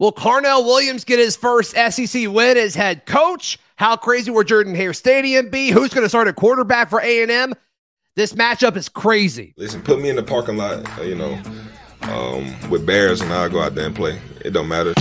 Will Carnell Williams get his first SEC win as head coach? How crazy will Jordan Hare Stadium be? Who's going to start a quarterback for A&M? This matchup is crazy. Listen, put me in the parking lot, uh, you know, um, with Bears, and I'll go out there and play. It don't matter.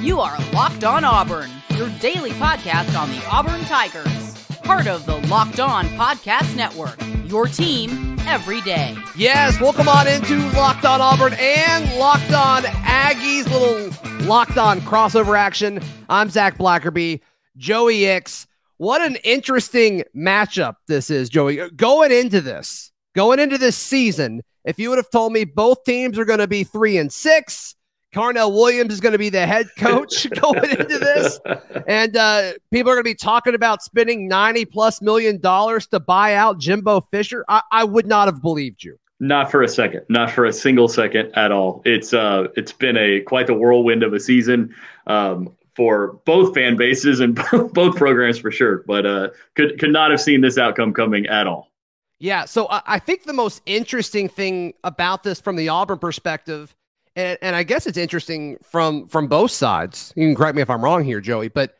You are Locked On Auburn, your daily podcast on the Auburn Tigers. Part of the Locked On Podcast Network, your team every day. Yes, welcome on into Locked On Auburn and Locked On Aggies, little Locked On crossover action. I'm Zach Blackerby, Joey Ix. What an interesting matchup this is, Joey. Going into this, going into this season, if you would have told me both teams are going to be three and six, Carnell Williams is going to be the head coach going into this. And uh, people are going to be talking about spending 90 plus million dollars to buy out Jimbo Fisher. I, I would not have believed you. Not for a second, not for a single second at all. It's uh, it's been a quite the whirlwind of a season um, for both fan bases and both programs for sure. But uh, could could not have seen this outcome coming at all. Yeah, so I think the most interesting thing about this from the Auburn perspective and, and I guess it's interesting from from both sides. You can correct me if I'm wrong here, Joey, but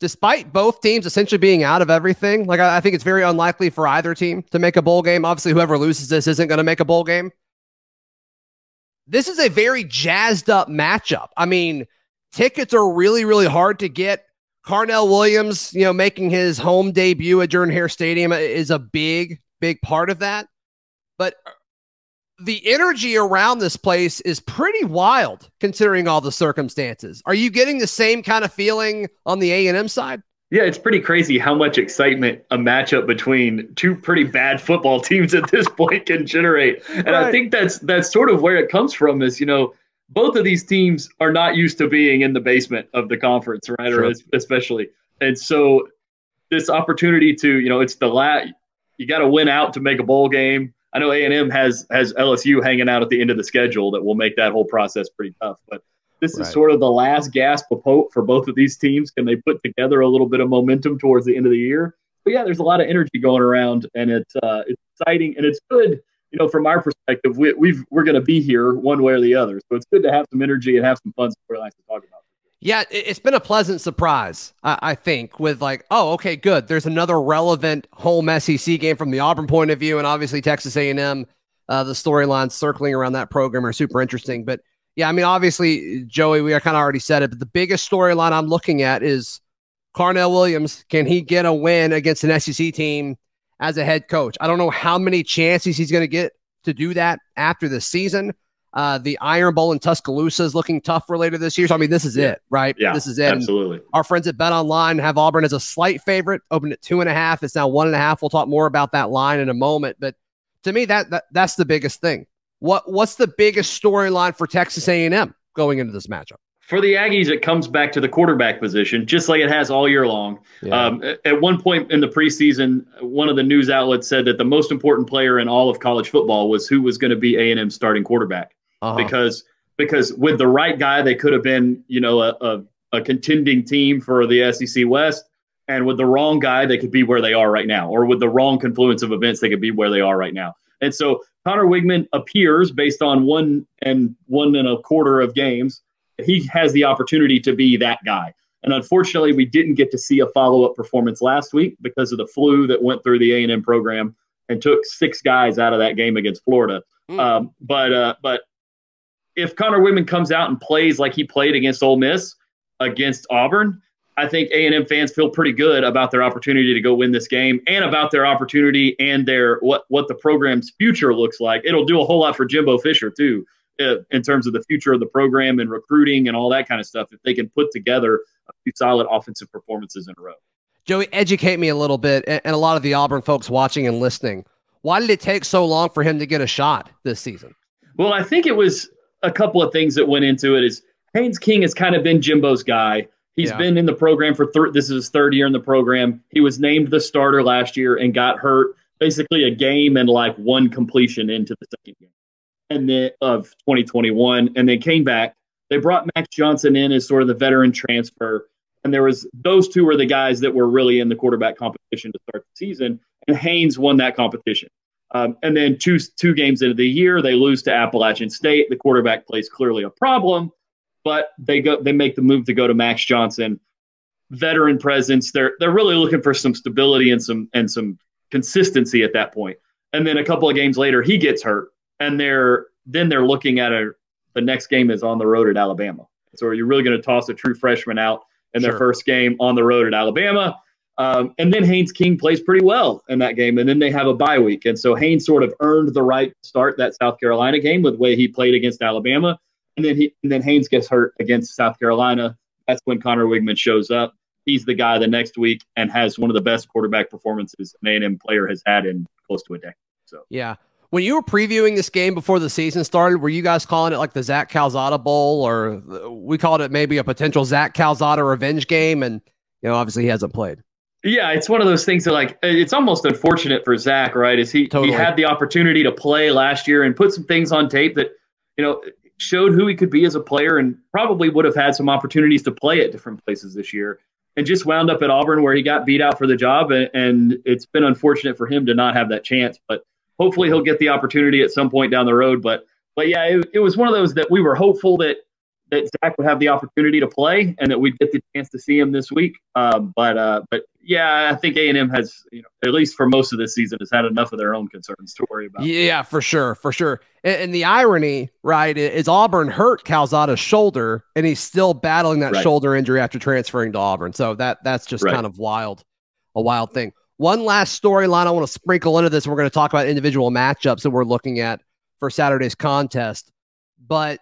despite both teams essentially being out of everything, like I, I think it's very unlikely for either team to make a bowl game. Obviously, whoever loses this isn't going to make a bowl game. This is a very jazzed up matchup. I mean, tickets are really, really hard to get. Carnell Williams, you know, making his home debut at Jordan Hare Stadium is a big, big part of that. But the energy around this place is pretty wild considering all the circumstances. Are you getting the same kind of feeling on the A&M side? Yeah, it's pretty crazy how much excitement a matchup between two pretty bad football teams at this point can generate. And right. I think that's that's sort of where it comes from is, you know, both of these teams are not used to being in the basement of the conference, right? Sure. Or especially. And so this opportunity to, you know, it's the last you got to win out to make a bowl game I know A and M has has LSU hanging out at the end of the schedule that will make that whole process pretty tough. But this right. is sort of the last gasp of hope for both of these teams. Can they put together a little bit of momentum towards the end of the year? But yeah, there's a lot of energy going around, and it's uh, it's exciting and it's good. You know, from our perspective, we, we've we're going to be here one way or the other, so it's good to have some energy and have some fun storylines to talk about. Yeah, it's been a pleasant surprise, I think, with like, oh, okay, good. There's another relevant home SEC game from the Auburn point of view, and obviously Texas A&M. Uh, the storylines circling around that program are super interesting. But yeah, I mean, obviously, Joey, we kind of already said it, but the biggest storyline I'm looking at is Carnell Williams. Can he get a win against an SEC team as a head coach? I don't know how many chances he's going to get to do that after the season. Uh, the Iron Bowl in Tuscaloosa is looking tough for later this year. So I mean, this is yeah. it, right? Yeah, this is it. Absolutely. And our friends at Bet Online have Auburn as a slight favorite, opened at two and a half. It's now one and a half. We'll talk more about that line in a moment. But to me, that, that that's the biggest thing. What what's the biggest storyline for Texas A&M going into this matchup? For the Aggies, it comes back to the quarterback position, just like it has all year long. Yeah. Um, at one point in the preseason, one of the news outlets said that the most important player in all of college football was who was going to be A&M starting quarterback uh-huh. because because with the right guy, they could have been you know a, a, a contending team for the SEC West. And with the wrong guy, they could be where they are right now. Or with the wrong confluence of events, they could be where they are right now. And so Conner Weigman appears based on one and one and a quarter of games. He has the opportunity to be that guy. And unfortunately, we didn't get to see a follow-up performance last week because of the flu that went through the A&M program and took six guys out of that game against Florida. Mm. Um, but uh, but if Conner Weigman comes out and plays like he played against Ole Miss, against Auburn, I think A&M fans feel pretty good about their opportunity to go win this game and about their opportunity and their what what the program's future looks like. It'll do a whole lot for Jimbo Fisher too, uh, in terms of the future of the program and recruiting and all that kind of stuff. If they can put together a few solid offensive performances in a row. Joey, educate me a little bit, and a lot of the Auburn folks watching and listening. Why did it take so long for him to get a shot this season? Well, I think it was a couple of things that went into it is Haynes King has kind of been Jimbo's guy. He's yeah. been in the program for thir- this is his third year in the program. He was named the starter last year and got hurt basically a game and like one completion into the second game and then of 2021 and then came back. They brought Max Johnson in as sort of the veteran transfer and there was those two were the guys that were really in the quarterback competition to start the season and Haynes won that competition. Um, and then two two games into the year, they lose to Appalachian State. The quarterback plays clearly a problem, but they go they make the move to go to Max Johnson, veteran presence. They're they're really looking for some stability and some and some consistency at that point. And then a couple of games later, he gets hurt, and they're then they're looking at a the next game is on the road at Alabama. So are you really going to toss a true freshman out in their sure. first game on the road at Alabama? Um, and then Haynes King plays pretty well in that game, and then they have a bye week, and so Haynes sort of earned the right to start that South Carolina game with the way he played against Alabama, and then he and then Haynes gets hurt against South Carolina. That's when Conner Weigman shows up. He's the guy the next week and has one of the best quarterback performances an A&M player has had in close to a decade. So yeah, when you were previewing this game before the season started, were you guys calling it like the Zach Calzada Bowl, or we called it maybe a potential Zach Calzada revenge game? And you know, obviously he hasn't played. Yeah, it's one of those things that like it's almost unfortunate for Zach, right? Is he totally. he had the opportunity to play last year and put some things on tape that you know showed who he could be as a player, and probably would have had some opportunities to play at different places this year, and just wound up at Auburn where he got beat out for the job, and, and it's been unfortunate for him to not have that chance, but hopefully he'll get the opportunity at some point down the road. But but yeah, it, it was one of those that we were hopeful that that Zach would have the opportunity to play and that we'd get the chance to see him this week. Um, but uh, but yeah, I think A and M has you know at least for most of this season has had enough of their own concerns to worry about. Yeah, for sure, for sure. And, and the irony, right, is Auburn hurt Calzada's shoulder, and he's still battling that right. shoulder injury after transferring to Auburn. So that that's just right. kind of wild, a wild thing. One last storyline I want to sprinkle into this. We're going to talk about individual matchups that we're looking at for Saturday's contest, but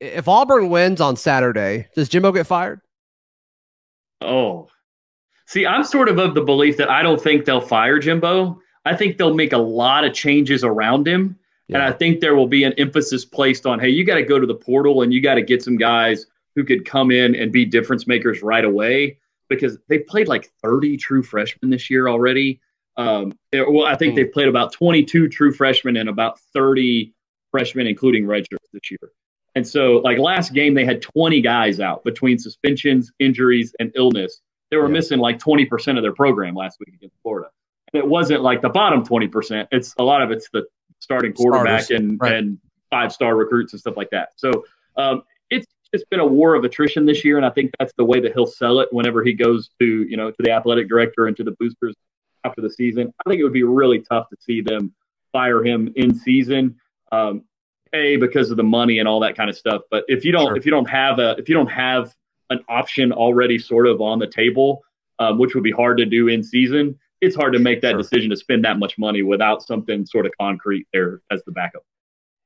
if Auburn wins on Saturday, does Jimbo get fired? Oh, see, I'm sort of of the belief that I don't think they'll fire Jimbo. I think they'll make a lot of changes around him. Yeah. And I think there will be an emphasis placed on, hey, you got to go to the portal and you got to get some guys who could come in and be difference makers right away because they played like 30 true freshmen this year already. Um, well, I think mm. they've played about 22 true freshmen and about 30 freshmen, including redshirts this year. And so, like last game, they had 20 guys out between suspensions, injuries, and illness. They were yeah. missing like 20% of their program last week against Florida. And it wasn't like the bottom 20%. It's a lot of it's the starting quarterback Starters. and, right. and five star recruits and stuff like that. So um, it's just been a war of attrition this year. And I think that's the way that he'll sell it whenever he goes to, you know, to the athletic director and to the boosters after the season. I think it would be really tough to see them fire him in season. Um, because of the money and all that kind of stuff. But if you don't, sure. if you don't have a, if you don't have an option already sort of on the table, um, which would be hard to do in season, it's hard to make that sure. decision to spend that much money without something sort of concrete there as the backup.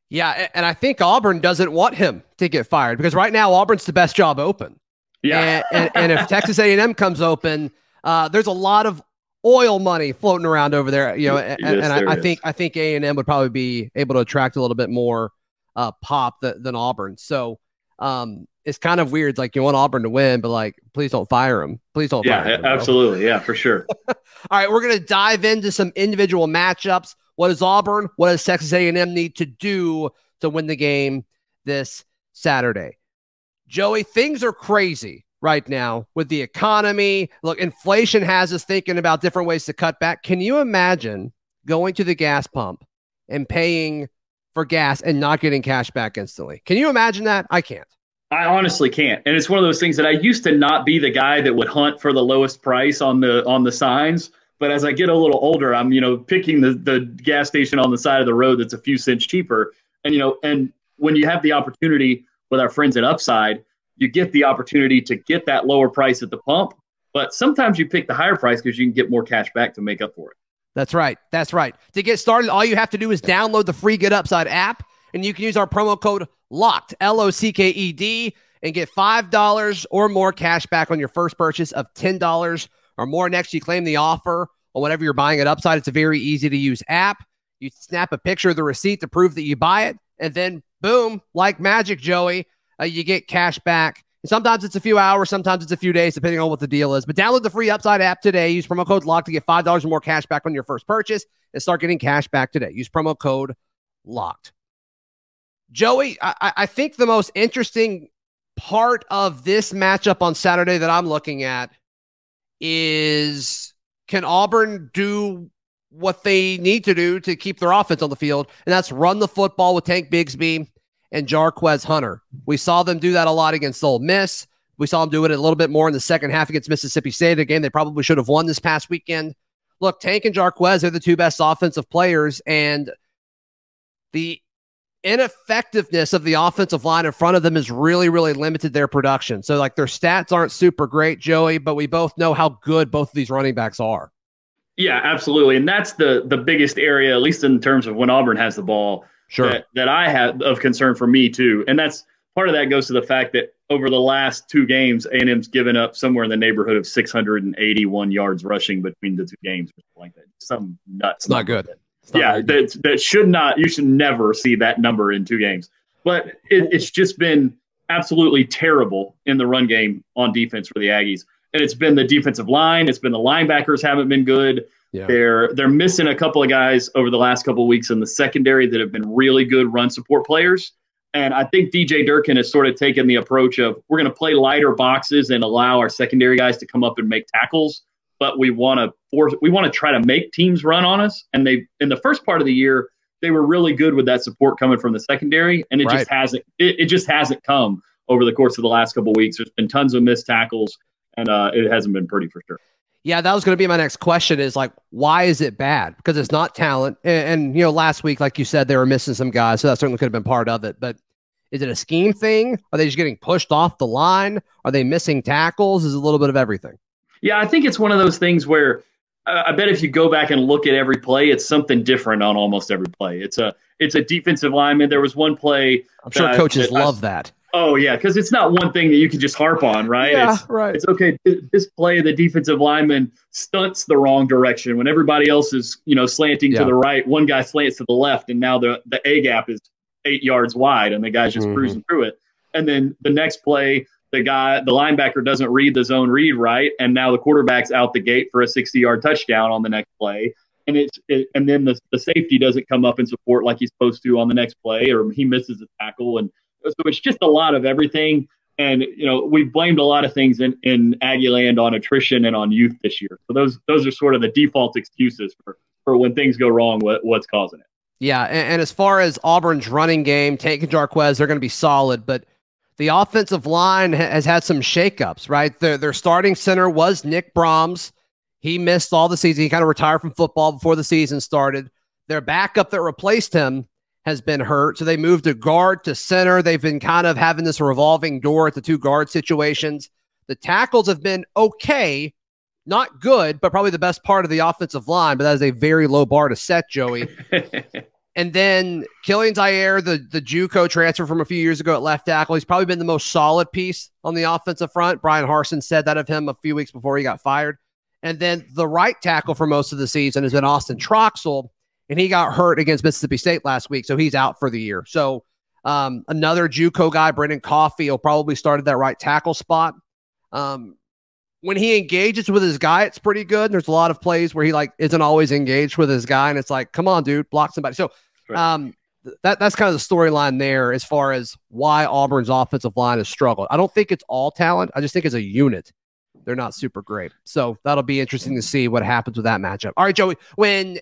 Yeah, and I think Auburn doesn't want him to get fired because right now Auburn's the best job open. Yeah, and, and, and if Texas A&M comes open, uh, there's a lot of oil money floating around over there. You know, and, yes, and I, I, think I think A and M would probably be able to attract a little bit more uh, pop th- than Auburn. So um, it's kind of weird. Like you want Auburn to win, but like please don't fire him. Please don't. Yeah, him, absolutely. Yeah, for sure. All right, we're gonna dive into some individual matchups. What does Auburn? What does Texas A and M need to do to win the game this Saturday? Joey, things are crazy right now with the economy. Look, inflation has us thinking about different ways to cut back. Can you imagine going to the gas pump and paying for gas and not getting cash back instantly? Can you imagine that? I can't. I honestly can't. And it's one of those things that I used to not be the guy that would hunt for the lowest price on the on the signs. But as I get a little older, I'm, you know, picking the, the gas station on the side of the road that's a few cents cheaper. And, you know, and when you have the opportunity with our friends at Upside you get the opportunity to get that lower price at the pump. But sometimes you pick the higher price because you can get more cash back to make up for it. That's right. That's right. To get started, all you have to do is download the free Get Upside app, and you can use our promo code LOCKED, L O C K E D, and get $5 or more cash back on your first purchase of $10 or more. Next, you claim the offer on whatever you're buying at Upside. It's a very easy to use app. You snap a picture of the receipt to prove that you buy it, and then boom, like magic, Joey, uh, you get cash back. Sometimes it's a few hours, sometimes it's a few days, depending on what the deal is. But download the free Upside app today. Use promo code LOCK to get $5 or more cash back on your first purchase and start getting cash back today. Use promo code LOCKED. Joey, I, I think the most interesting part of this matchup on Saturday that I'm looking at is can Auburn do what they need to do to keep their offense on the field, and that's run the football with Tank Bigsby and Jarquez Hunter. We saw them do that a lot against Ole Miss. We saw them do it a little bit more in the second half against Mississippi State, a game they probably should have won this past weekend. Look, Tank and Jarquez are the two best offensive players, and the ineffectiveness of the offensive line in front of them has really, really limited their production. So, like, their stats aren't super great, Joey, but we both know how good both of these running backs are. Yeah, absolutely. And that's the the biggest area, at least in terms of when Auburn has the ball, sure. that, that I have of concern for me too. And that's part of that goes to the fact that over the last two games, A&M's given up somewhere in the neighborhood of 681 yards rushing between the two games, like that. Some nuts. It's not good. It's not yeah, that that should not. You should never see that number in two games. But it, it's just been absolutely terrible in the run game on defense for the Aggies, and it's been the defensive line. It's been the linebackers haven't been good. Yeah. They're they're missing a couple of guys over the last couple of weeks in the secondary that have been really good run support players. And I think DJ Durkin has sort of taken the approach of we're going to play lighter boxes and allow our secondary guys to come up and make tackles, but we want to force we want to try to make teams run on us. And they in the first part of the year they were really good with that support coming from the secondary, and it right. just hasn't it, it, just hasn't come over the course of the last couple of weeks. There's been tons of missed tackles, and uh, it hasn't been pretty for sure. Yeah, that was going to be my next question. Is like, why is it bad? Because it's not talent, and, and, you know, last week, like you said, they were missing some guys, so that certainly could have been part of it. But is it a scheme thing? Are they just getting pushed off the line? Are they missing tackles? Is a little bit of everything? Yeah, I think it's one of those things where uh, I bet if you go back and look at every play, it's something different on almost every play. It's a it's a defensive lineman. There was one play. I'm sure coaches that love I, that. Oh yeah, because it's not one thing that you can just harp on, right? Yeah, it's, right. It's okay. This play, the defensive lineman stunts the wrong direction when everybody else is, you know, slanting yeah. to the right. One guy slants to the left, and now the the A gap is eight yards wide, and the guy's just mm-hmm. cruising through it. And then the next play, the guy, the linebacker doesn't read the zone read right, and now the quarterback's out the gate for a 60 yard touchdown on the next play. And it's it, and then the, the safety doesn't come up and support like he's supposed to on the next play, or he misses a tackle, and so it's just a lot of everything. And you know, we've blamed a lot of things in, in Aggie land on attrition and on youth this year. So those those are sort of the default excuses for, for when things go wrong, what, what's causing it. Yeah, and, and as far as Auburn's running game, Tank and Jarquez, they're going to be solid, but the offensive line has had some shakeups, right? Their, their starting center was Nick Brahms. He missed all the season. He kind of retired from football before the season started. Their backup that replaced him has been hurt. So they moved a guard to center. They've been kind of having this revolving door at the two guard situations. The tackles have been okay, not good, but probably the best part of the offensive line. But that is a very low bar to set, Joey. and then Kilian Zierer, the the JUCO transfer from a few years ago at left tackle, he's probably been the most solid piece on the offensive front. Bryan Harsin said that of him a few weeks before he got fired. And then the right tackle for most of the season has been Austin Troxell and he got hurt against Mississippi State last week, so he's out for the year. So um, another JUCO guy, Brendan Coffey, will probably start at that right tackle spot. Um, when he engages with his guy, it's pretty good. There's a lot of plays where he like isn't always engaged with his guy, and it's like, come on, dude, block somebody. So um, that that's kind of the storyline there as far as why Auburn's offensive line has struggled. I don't think it's all talent. I just think as a unit, they're not super great. So that'll be interesting to see what happens with that matchup. All right, Joey, when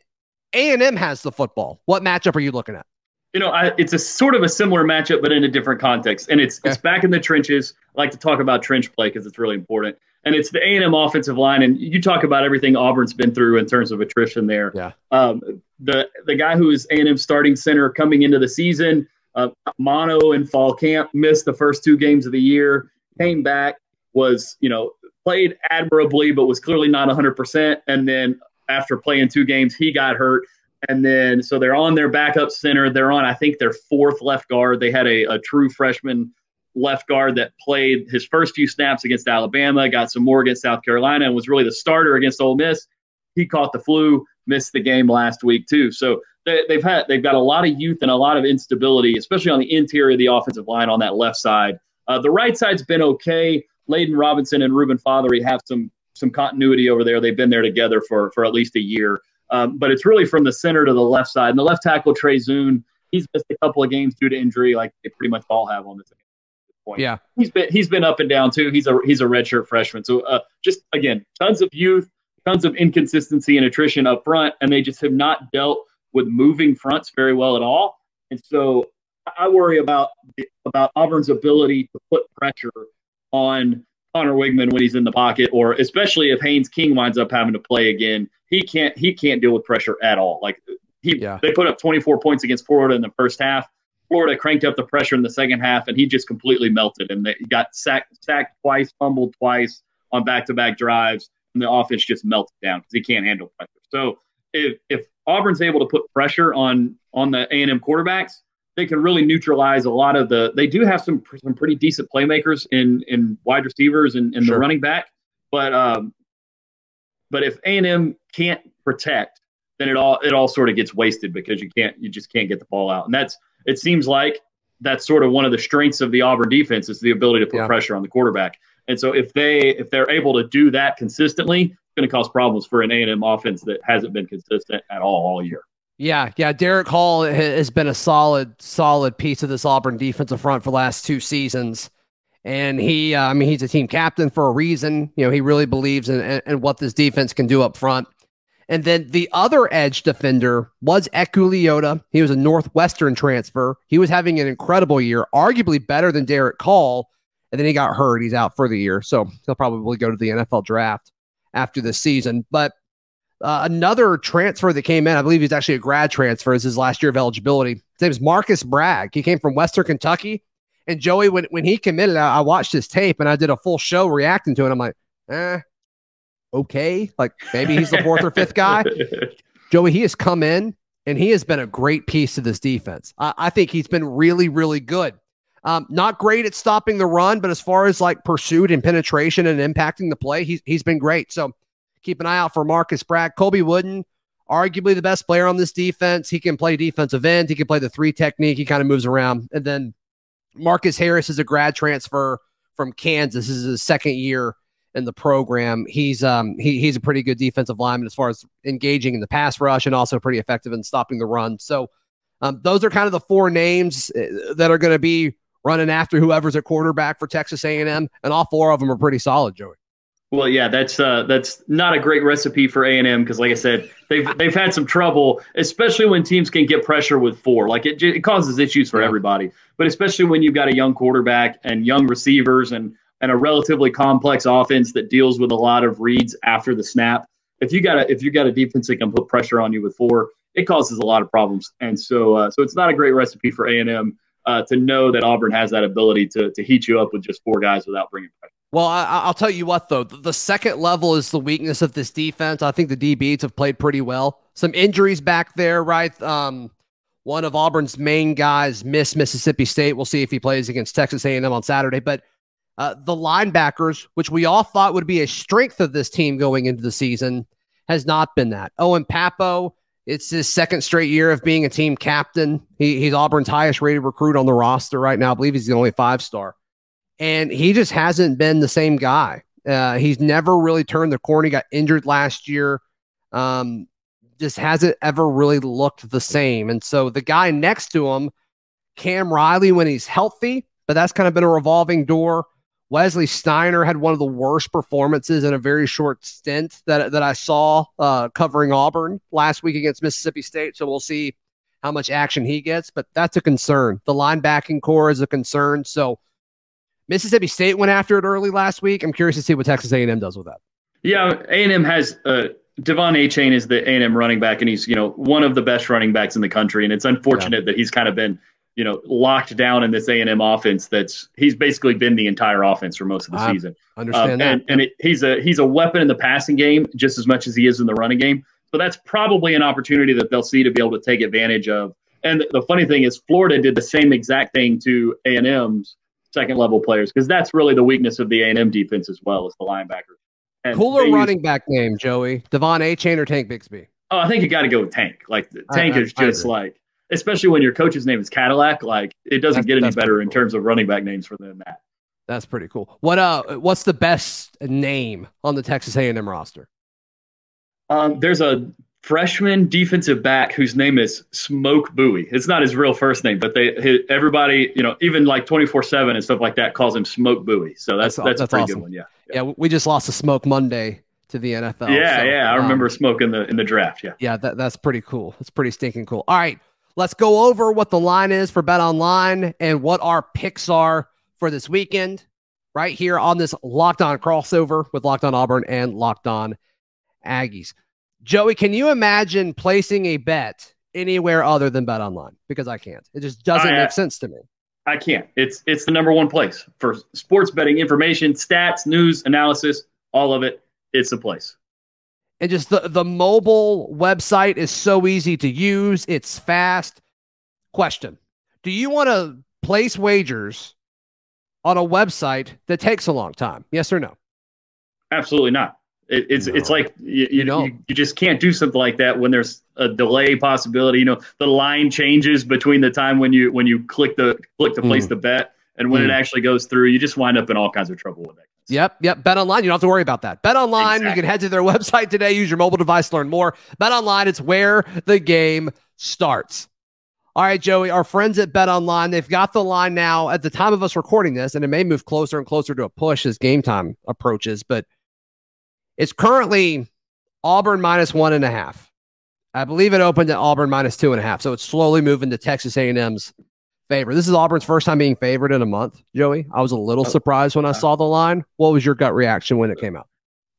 a&M has the football. What matchup are you looking at? You know, I, it's a sort of a similar matchup, but in a different context. And it's okay. it's back in the trenches. I like to talk about trench play because it's really important. And it's the A&M offensive line. And you talk about everything Auburn's been through in terms of attrition there. Yeah. Um, the the guy who is A&M starting center coming into the season, uh, Mono in fall camp, missed the first two games of the year, came back, was you know played admirably, but was clearly not 100%. And then after playing two games, he got hurt. And then, so they're on their backup center. They're on, I think, their fourth left guard. They had a, a true freshman left guard that played his first few snaps against Alabama, got some more against South Carolina, and was really the starter against Ole Miss. He caught the flu, missed the game last week too. So they, have had they've got a lot of youth and a lot of instability, especially on the interior of the offensive line on that left side. Uh, the right side's been okay. Layden Robinson and Reuben Fatheree have some some continuity over there. They've been there together for for at least a year. Um, but it's really from the center to the left side. And the left tackle Trey Zuhn, he's missed a couple of games due to injury, like they pretty much all have on this point. Yeah, he's been he's been up and down too. He's a he's a redshirt freshman. So uh, just again, tons of youth, tons of inconsistency and attrition up front, and they just have not dealt with moving fronts very well at all. And so I worry about about Auburn's ability to put pressure on Conner Weigman when he's in the pocket, or especially if Haynes King winds up having to play again. He can't he can't deal with pressure at all. Like he yeah. they put up 24 points against Florida in the first half. Florida cranked up the pressure in the second half, and he just completely melted. And they got sacked, sacked twice, fumbled twice on back-to-back drives, and the offense just melted down because he can't handle pressure. So if if Auburn's able to put pressure on on the A and M quarterbacks, they can really neutralize a lot of the. They do have some some pretty decent playmakers in in wide receivers and, and sure. the running back, but um, but if A and M can't protect, then it all it all sort of gets wasted because you can't you just can't get the ball out, and that's it seems like that's sort of one of the strengths of the Auburn defense is the ability to put yeah. pressure on the quarterback. And so if they if they're able to do that consistently, it's going to cause problems for an A&M offense that hasn't been consistent at all all year. Yeah, yeah. Derek Hall has been a solid, solid piece of this Auburn defensive front for the last two seasons, and he, uh, I mean, he's a team captain for a reason. You know, he really believes in, in, in what this defense can do up front. And then the other edge defender was Eku Leota. He was a Northwestern transfer. He was having an incredible year, arguably better than Derek Hall. And then he got hurt. He's out for the year. So he'll probably go to the NFL draft after the season. But uh, another transfer that came in, I believe he's actually a grad transfer, is his last year of eligibility. His name is Marcus Bragg. He came from Western Kentucky. And Joey, when, when he committed, I, I watched his tape and I did a full show reacting to it. I'm like, eh, okay. Like maybe he's the fourth or fifth guy. Joey, he has come in and he has been a great piece to this defense. I, I think he's been really, really good. Um, not great at stopping the run, but as far as like pursuit and penetration and impacting the play, he's he's been great. So keep an eye out for Marcus Bragg. Colby Wooden, arguably the best player on this defense. He can play defensive end. He can play the three technique. He kind of moves around. And then Marcus Harris is a grad transfer from Kansas. This is his second year in the program. He's um he, he's a pretty good defensive lineman as far as engaging in the pass rush and also pretty effective in stopping the run. So um, those are kind of the four names uh, that are going to be running after whoever's at quarterback for Texas A&M, and all four of them are pretty solid, Joey. Well, yeah, that's uh, that's not a great recipe for A and M because, like I said, they've they've had some trouble, especially when teams can get pressure with four. Like it, it causes issues for everybody, but especially when you've got a young quarterback and young receivers and and a relatively complex offense that deals with a lot of reads after the snap. If you got a if you got a defense that can put pressure on you with four, it causes a lot of problems. And so uh, so it's not a great recipe for A and M uh, to know that Auburn has that ability to to heat you up with just four guys without bringing pressure. Well, I, will tell you what, though, the second level is the weakness of this defense. I think the DBs have played pretty well. Some injuries back there, right? Um, one of Auburn's main guys missed Mississippi State. We'll see if he plays against Texas A&M on Saturday. But uh, the linebackers, which we all thought would be a strength of this team going into the season, has not been that. Owen Pappoe, it's his second straight year of being a team captain. He, he's Auburn's highest rated recruit on the roster right now. I believe he's the only five star. And he just hasn't been the same guy. Uh, he's never really turned the corner. He got injured last year. Um, just hasn't ever really looked the same. And so the guy next to him, Cam Riley, when he's healthy, but that's kind of been a revolving door. Wesley Steiner had one of the worst performances in a very short stint that, that I saw uh, covering Auburn last week against Mississippi State. So we'll see how much action he gets, but that's a concern. The linebacking core is a concern. So Mississippi State went after it early last week. I'm curious to see what Texas A&M does with that. Yeah, A&M has uh, De'Von Achane is the A&M running back, and he's you know one of the best running backs in the country. And it's unfortunate yeah. that he's kind of been you know, locked down in this A and M offense. That's he's basically been the entire offense for most of the I season. Understand um, that, and, and it, he's a he's a weapon in the passing game just as much as he is in the running game. So that's probably an opportunity that they'll see to be able to take advantage of. And the funny thing is, Florida did the same exact thing to A and M's second level players because that's really the weakness of the A and M defense as well as the linebackers. And Cooler running use, back name, Joey De'Von Achane or Tank Bigsby. Oh, I think you got to go with Tank. Like Tank I, I, is just like especially when your coach's name is Cadillac. Like it doesn't that's, get any better cool. in terms of running back names for them. That that's pretty cool. What uh, what's the best name on the Texas A&M roster? Um, there's a freshman defensive back whose name is Smoke Bowie. It's not his real first name, but they his, everybody, you know, even like 24/7 and stuff like that calls him Smoke Bowie. So that's that's, that's, that's a pretty awesome. good one. Yeah. yeah. yeah. we just lost a Smoke Monday to the NFL. Yeah, so, yeah, I um, remember smoking the in the draft. Yeah, yeah, that, that's pretty cool. That's pretty stinking cool. All right, let's go over what the line is for Bet Online and what our picks are for this weekend. Right here on this Locked On crossover with Locked On Auburn and Locked On Aggies. Joey, can you imagine placing a bet anywhere other than Bet Online? Because I can't. It just doesn't I- make sense to me. I can't. It's it's the number one place for sports betting information, stats, news, analysis, all of it. It's the place. and just the the mobile website is so easy to use it's fast question do you want to place wagers on a website that takes a long time yes or no Absolutely not. It, it's it's like you, you, No. you you just can't do something like that when there's a delay possibility. You know, the line changes between the time when you when you click the click to place Mm. the bet and when Mm. it actually goes through. You just wind up in all kinds of trouble with that. yep yep bet online you don't have to worry about that bet online you can head to their website today use your mobile device to learn more bet online it's where the game starts all right joey our friends at bet online they've got the line now at the time of us recording this and it may move closer and closer to a push as game time approaches but It's currently Auburn minus one and a half. I believe it opened at Auburn minus two and a half, so it's slowly moving to Texas A&M's favor. This is Auburn's first time being favored in a month. Joey, I was a little Oh, surprised when I saw the line. What was your gut reaction when it came out?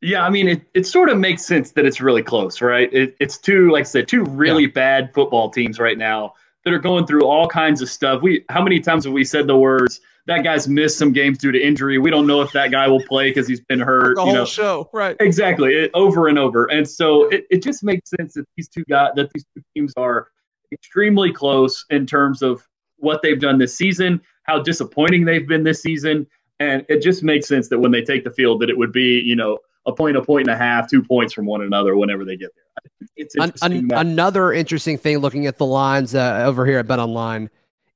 Yeah, I mean, it, it sort of makes sense that it's really close, right? It, it's two, like I said, two really bad football teams right now that are going through all kinds of stuff. We, how many times have we said the words? That guy's missed some games due to injury. We don't know if that guy will play because he's been hurt. The you whole know, show, right? exactly, it, over and over. And so it, it just makes sense that these two guys, that these two teams are extremely close in terms of what they've done this season, how disappointing they've been this season, and it just makes sense that when they take the field, that it would be, you know, a point, a point and a half, two points from one another whenever they get there. It's interesting an- that- another interesting thing looking at the lines uh, over here at Bet Online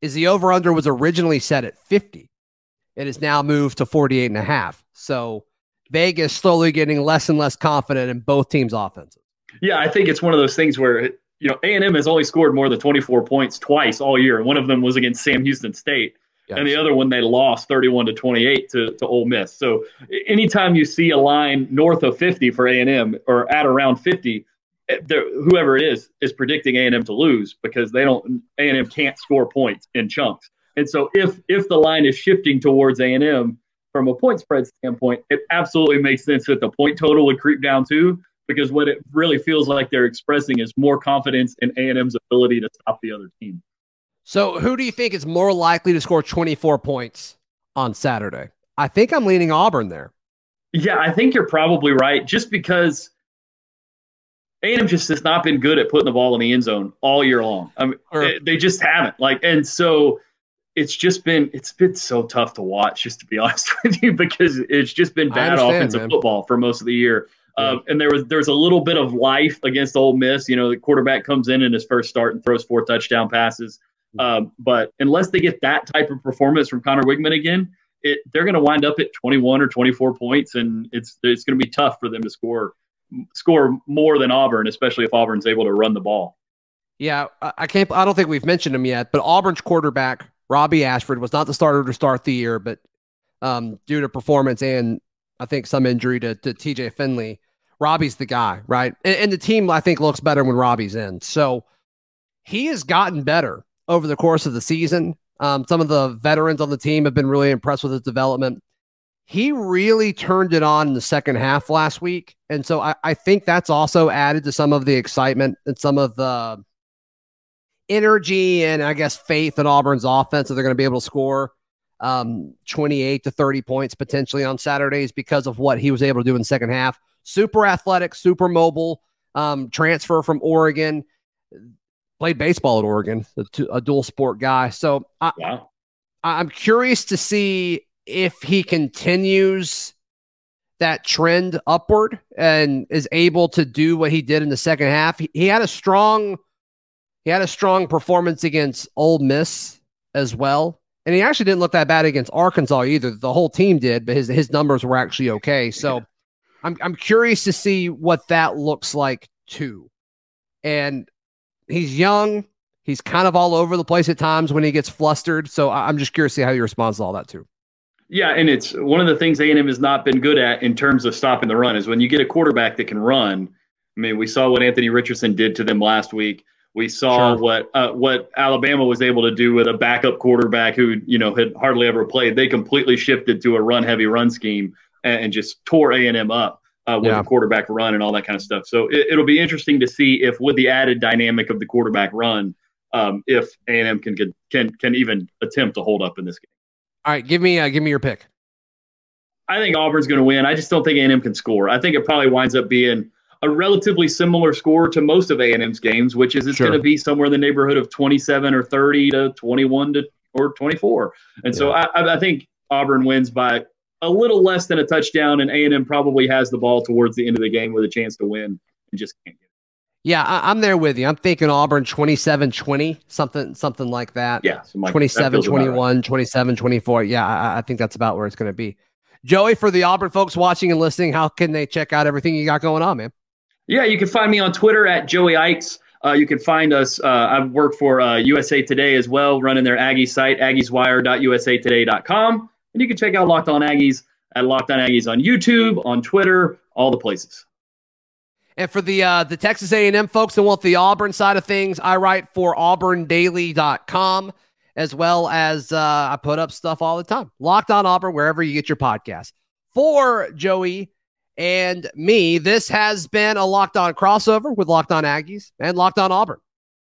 is the over under was originally set at 50. It is now moved to 48 and a half. So Vegas slowly getting less and less confident in both teams' offenses. Yeah, I think it's one of those things where you know A and M has only scored more than 24 points twice all year, and one of them was against Sam Houston State, and the other one they lost 31 to 28 to to Ole Miss. So anytime you see a line north of 50 for A and M or at around 50, eh, there- Eh, whoever it is is predicting A and M to lose because they don't A and M can't score points in chunks. And so if if the line is shifting towards A and M from a point spread standpoint, it absolutely makes sense that the point total would creep down too because what it really feels like they're expressing is more confidence in A&M's ability to stop the other team. So who do you think is more likely to score 24 points on Saturday? I think I'm leaning Auburn there. Yeah, I think you're probably right just because A&M just has not been good at putting the ball in the end zone all year long. I mean, they, just haven't. Like and so it's just been it's been so tough to watch just to be honest with you because it's just been bad offensive man. football for most of the year. Yeah. Um, and there was there's a little bit of life against Ole Miss. You know, the quarterback comes in in his first start and throws four touchdown passes. Um, but unless they get that type of performance from Conner Weigman again, it, they're going to wind up at 21 or 24 points, and it's it's going to be tough for them to score score more than Auburn, especially if Auburn's able to run the ball. Yeah, I can't. I don't think we've mentioned him yet, but Auburn's quarterback Robbie Ashford was not the starter to start the year, but um, due to performance and I think some injury to, to T.J. Finley, Robbie's the guy, right? And, and the team I think looks better when Robbie's in. So he has gotten better over the course of the season. Um, some of the veterans on the team have been really impressed with his development. He really turned it on in the second half last week. And so I, I think that's also added to some of the excitement and some of the energy and I guess faith in Auburn's offense that they're going to be able to score um, 28 to 30 points potentially on Saturdays because of what he was able to do in the second half. Super athletic, super mobile, um, transfer from Oregon, played baseball at Oregon, a, dual sport guy. So I, Wow. I- I'm curious to see if he continues that trend upward and is able to do what he did in the second half. He, he had a strong he had a strong performance against Ole Miss as well. And he actually didn't look that bad against Arkansas either. The whole team did, but his his numbers were actually okay. So I'm I'm curious to see what that looks like too. And he's young. He's kind of all over the place at times when he gets flustered. So I'm just curious to see how he responds to all that too. Yeah, and it's one of the things A&M has not been good at in terms of stopping the run is when you get a quarterback that can run. I mean, we saw what Anthony Richardson did to them last week. We saw Sure. what uh, what Alabama was able to do with a backup quarterback who you know had hardly ever played. They completely shifted to a run heavy run scheme and, and just tore A and M up uh, with Yeah. the quarterback run and all that kind of stuff. So it, it'll be interesting to see if with the added dynamic of the quarterback run, um, if A and M can, can can can even attempt to hold up in this game. All right, give me uh, give me your pick. I think Auburn's going to win. I just don't think A&M can score. I think it probably winds up being a relatively similar score to most of A&M's games, which is it's Sure. going to be somewhere in the neighborhood of 27 or 30 to 21 to or 24. And so I, I I think Auburn wins by a little less than a touchdown, and A&M probably has the ball towards the end of the game with a chance to win and just can't get it. Yeah, I, I'm there with you. I'm thinking Auburn 27 20, something something like that. Yeah, so Mike, 27 feels about right. 21, 27 24. Yeah, I, I think that's about where it's going to be. Joey, for the Auburn folks watching and listening, how can they check out everything you got going on, man? Yeah, you can find me on Twitter at Joey Ikes. Uh, you can find us. Uh, I've worked for uh, USA Today as well, running their Aggie site, aggieswire.usatoday.com. And you can check out Locked On Aggies at Locked On Aggies on YouTube, on Twitter, all the places. And for the uh, the Texas A&M folks that want the Auburn side of things, I write for auburndaily.com as well as uh, I put up stuff all the time. Locked on Auburn wherever you get your podcast. For Joey and me, this has been a Locked On crossover with Locked On Aggies and Locked On Auburn.